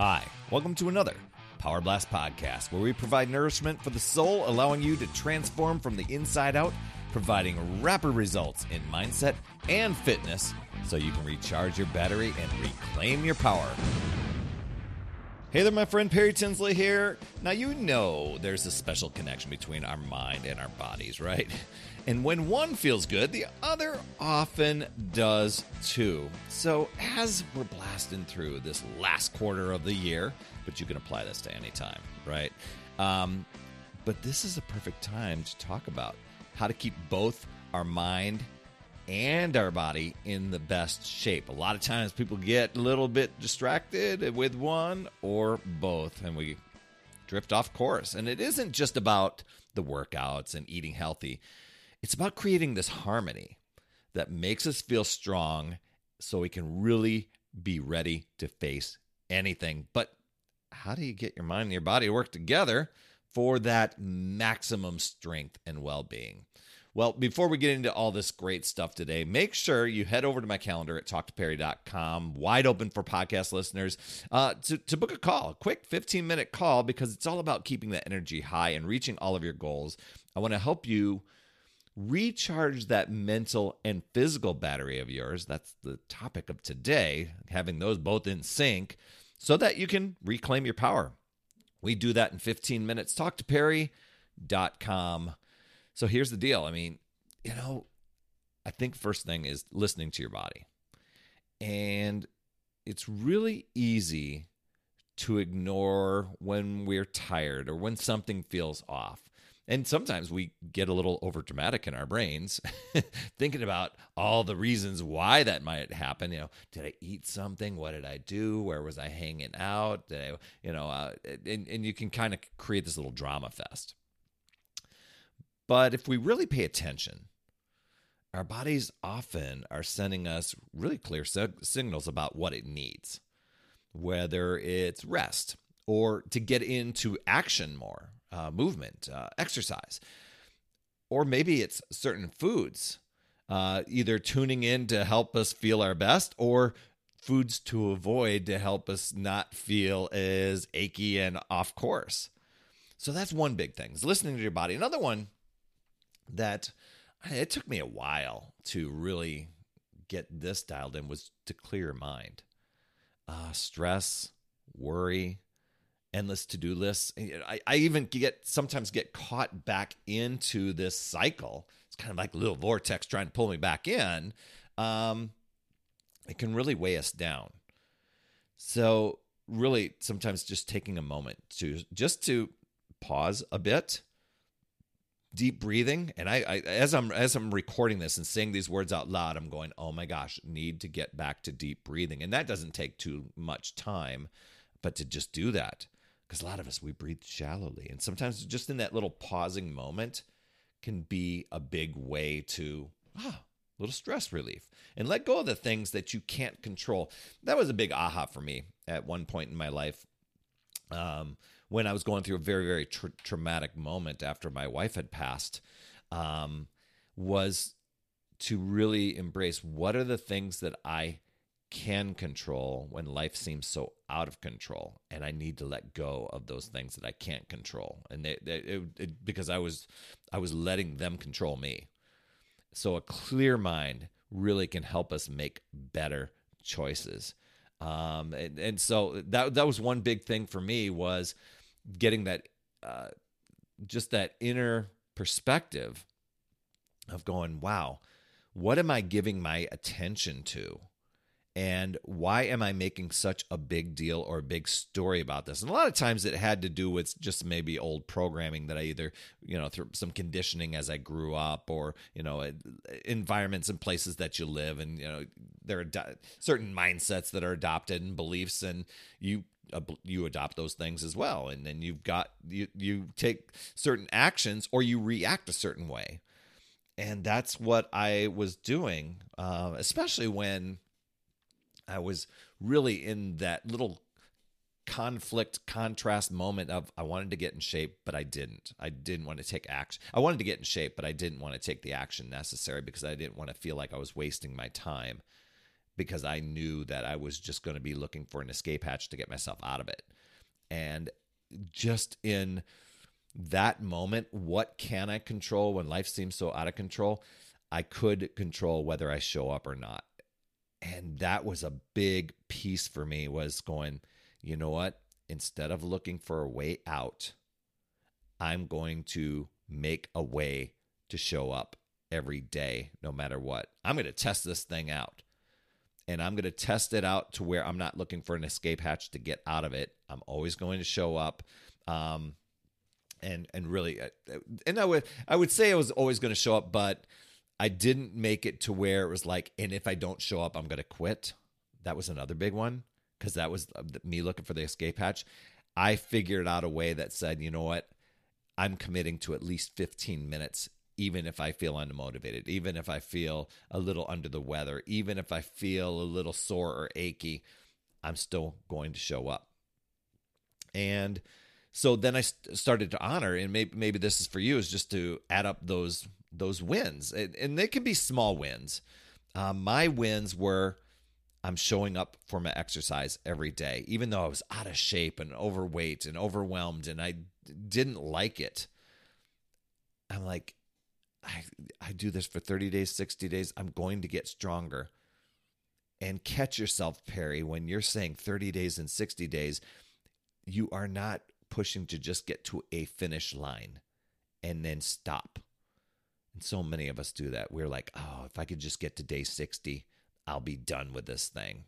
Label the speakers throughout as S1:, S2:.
S1: Hi, welcome to another Power Blast podcast where we provide nourishment for the soul, allowing you to transform from the inside out, providing rapid results in mindset and fitness so you can recharge your battery and reclaim your power. Hey there, my friend Perry Tinsley here. Now, you know there's a special connection between our mind and our bodies, right? And when one feels good, the other often does too. So, as we're blasting through this last quarter of the year, but you can apply this to any time, right? Um, but this is a perfect time to talk about how to keep both our mind and our body in the best shape. A lot of times people get a little bit distracted with one or both, and we drift off course. And it isn't just about the workouts and eating healthy, it's about creating this harmony that makes us feel strong so we can really be ready to face anything. But how do you get your mind and your body to work together for that maximum strength and well being? Well, before we get into all this great stuff today, make sure you head over to my calendar at talktoperry.com, wide open for podcast listeners, uh, to, to book a call, a quick 15 minute call, because it's all about keeping that energy high and reaching all of your goals. I want to help you recharge that mental and physical battery of yours. That's the topic of today, having those both in sync so that you can reclaim your power. We do that in 15 minutes. Talk to Perry.com. So here's the deal. I mean, you know, I think first thing is listening to your body. And it's really easy to ignore when we're tired or when something feels off. And sometimes we get a little over dramatic in our brains, thinking about all the reasons why that might happen. You know, did I eat something? What did I do? Where was I hanging out? Did I, you know, uh, and, and you can kind of create this little drama fest. But if we really pay attention, our bodies often are sending us really clear signals about what it needs, whether it's rest or to get into action more uh, movement, uh, exercise, or maybe it's certain foods, uh, either tuning in to help us feel our best or foods to avoid to help us not feel as achy and off course. So that's one big thing is listening to your body. Another one that it took me a while to really get this dialed in was to clear your mind. Uh, stress, worry, endless to-do lists. I, I even get sometimes get caught back into this cycle. It's kind of like a little vortex trying to pull me back in. Um, it can really weigh us down. So really sometimes just taking a moment to just to pause a bit deep breathing and I, I, as i'm as i'm recording this and saying these words out loud i'm going oh my gosh need to get back to deep breathing. And that doesn't take too much time but to just do that because a lot of us we breathe shallowly and sometimes just in that little pausing moment can be a big way to ah little stress relief and let go of the things that you can't control. That was a big aha for me at one point in my life um, when i was going through a very very tra- traumatic moment after my wife had passed um, was to really embrace what are the things that i can control when life seems so out of control and i need to let go of those things that i can't control. And they, they, it, it, because i was i was letting them control me. So a clear mind really can help us make better choices um, and, and so that that was one big thing for me was getting that uh, just that inner perspective of going wow what am i giving my attention to and why am I making such a big deal or a big story about this? And a lot of times it had to do with just maybe old programming that I either, you know, through some conditioning as I grew up or, you know, environments and places that you live. And, you know, there are certain mindsets that are adopted and beliefs, and you you adopt those things as well and then you've got you you take certain actions or you react a certain way and that's what i was doing uh, especially when I was really in that little conflict contrast moment of I wanted to get in shape but I didn't. I didn't want to take action. I wanted to get in shape but I didn't want to take the action necessary because I didn't want to feel like I was wasting my time. because I knew that I was just going to be looking for an escape hatch to get myself out of it. And just in that moment, what can I control when life seems so out of control? I could control whether I show up or not. And that was a big piece for me was going, you know what? Instead of looking for a way out, I'm going to make a way to show up every day, no matter what. I'm going to test this thing out. And I'm going to test it out to where I'm not looking for an escape hatch to get out of it. I'm always going to show up. Um, and and really uh, and I would I would say I was always going to show up but I didn't make it to where it was like and if I don't show up I'm going to quit. That was another big one cuz that was uh, me looking for the escape hatch. I figured out a way that said, "You know what? I'm committing to at least 15 minutes even if I feel unmotivated, even if I feel a little under the weather, even if I feel a little sore or achy, I'm still going to show up. And so then I st- started to honor, and maybe maybe this is for you, is just to add up those those wins, and, and they can be small wins. Um, my wins were I'm showing up for my exercise every day, even though I was out of shape and overweight and overwhelmed, and I didn't like it. I'm like, I, I do this for 30 days, 60 days. I'm going to get stronger. And catch yourself, Perry, when you're saying 30 days and 60 days, you are not pushing to just get to a finish line and then stop. And so many of us do that. We're like, oh, if I could just get to day 60, I'll be done with this thing.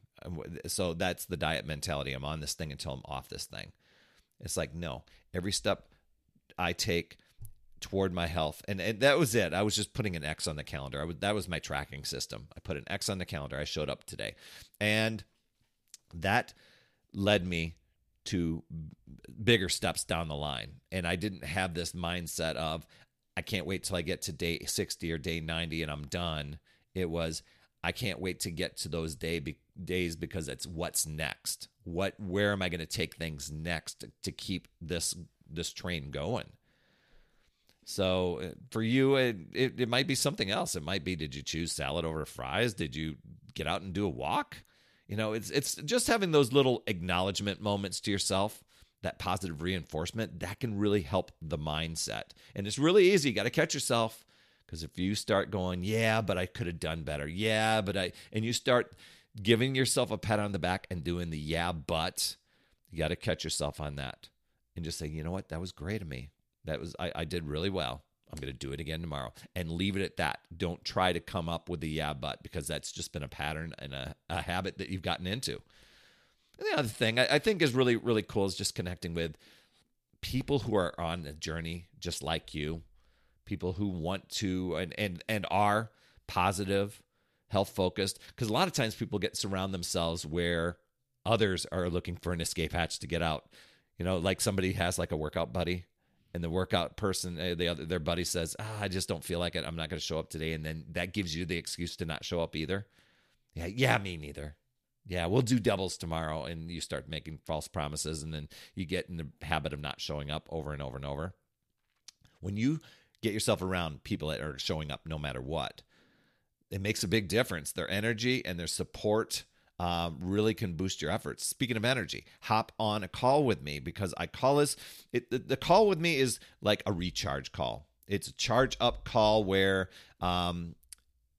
S1: So that's the diet mentality. I'm on this thing until I'm off this thing. It's like, no, every step I take toward my health. And, and that was it. I was just putting an X on the calendar. I would, that was my tracking system. I put an X on the calendar. I showed up today. And that led me to bigger steps down the line. And I didn't have this mindset of, I can't wait till I get to day 60 or day 90 and I'm done. It was, I can't wait to get to those day be, days because it's what's next. What where am I going to take things next to, to keep this this train going? So uh, for you, it, it, it might be something else. It might be did you choose salad over fries? Did you get out and do a walk? You know, it's it's just having those little acknowledgement moments to yourself, that positive reinforcement, that can really help the mindset. And it's really easy. You got to catch yourself because if you start going, yeah, but I could have done better. Yeah, but I and you start giving yourself a pat on the back and doing the yeah, but you got to catch yourself on that and just say, you know what, that was great of me. That was I, I did really well. I'm going to do it again tomorrow and leave it at that. Don't try to come up with the yeah, but because that's just been a pattern and a, a habit that you've gotten into. And the other thing I, I think is really, really cool is just connecting with people who are on a journey just like you, people who want to and and, and are positive, health focused. Because a lot of times people get surround themselves where others are looking for an escape hatch to get out. You know, like somebody has like a workout buddy and the workout person, uh, the other their buddy says, ah, "I just don't feel like it. I'm not going to show up today," and then that gives you the excuse to not show up either. Yeah, yeah, me neither. Yeah, we'll do doubles tomorrow, and you start making false promises, and then you get in the habit of not showing up over and over and over. When you get yourself around people that are showing up no matter what, it makes a big difference. Their energy and their support um, really can boost your efforts. Speaking of energy, hop on a call with me because I call this it, the, the call with me is like a recharge call. It's a charge up call where um,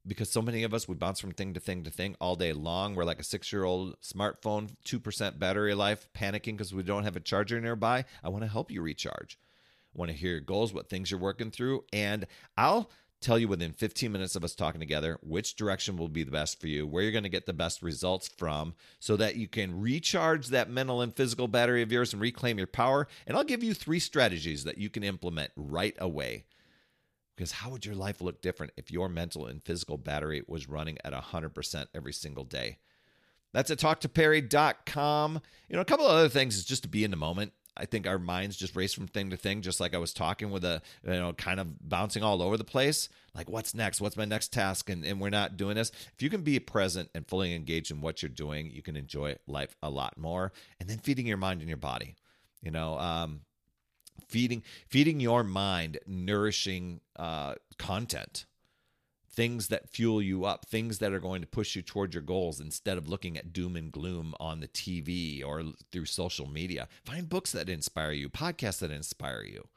S1: because so many of us we bounce from thing to thing to thing all day long. We're like a six year old smartphone, two percent battery life, panicking because we don't have a charger nearby. I want to help you recharge. I want to hear your goals, what things you're working through, and I'll tell you within 15 minutes of us talking together which direction will be the best for you, where you're going to get the best results from, so that you can recharge that mental and physical battery of yours and reclaim your power. And I'll give you three strategies that you can implement right away. Because how would your life look different if your mental and physical battery was running at 100% every single day? That's at talktoperry.com. You know, a couple of other things is just to be in the moment. I think our minds just race from thing to thing, just like I was talking with a, you know, kind of bouncing all over the place. Like, what's next? What's my next task? And, and we're not doing this. If you can be present and fully engaged in what you're doing, you can enjoy life a lot more. And then feeding your mind and your body, you know, um, feeding feeding your mind nourishing uh, content things that fuel you up, things that are going to push you toward your goals instead of looking at doom and gloom on the TV or through social media. Find books that inspire you, podcasts that inspire you,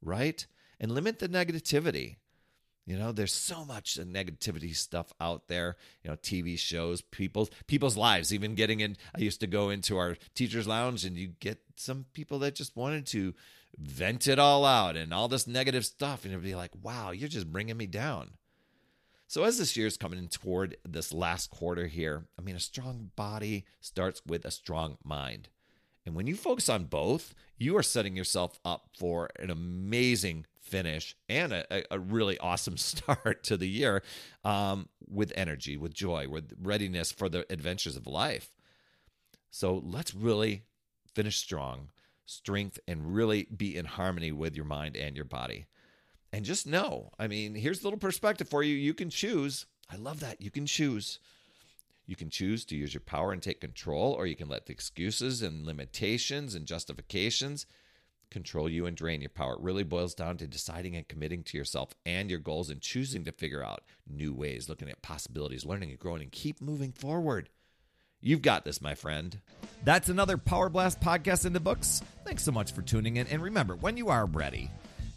S1: right? And limit the negativity. You know, there's so much negativity stuff out there. You know, TV shows, people's people's lives. Even getting in, I used to go into our teachers' lounge, and you get some people that just wanted to vent it all out and all this negative stuff, and it'd be like, "Wow, you're just bringing me down." So as this year's coming in toward this last quarter here, I mean, a strong body starts with a strong mind. And when you focus on both, you are setting yourself up for an amazing finish and a, a really awesome start to the year um, with energy, with joy, with readiness for the adventures of life. So let's really finish strong, strength, and really be in harmony with your mind and your body. And just know, I mean, here's a little perspective for you. You can choose. I love that. You can choose. You can choose to use your power and take control, or you can let the excuses and limitations and justifications control you and drain your power. It really boils down to deciding and committing to yourself and your goals and choosing to figure out new ways, looking at possibilities, learning and growing, and keep moving forward. You've got this, my friend. That's another Power Blast podcast in the books. Thanks so much for tuning in. And remember, when you are ready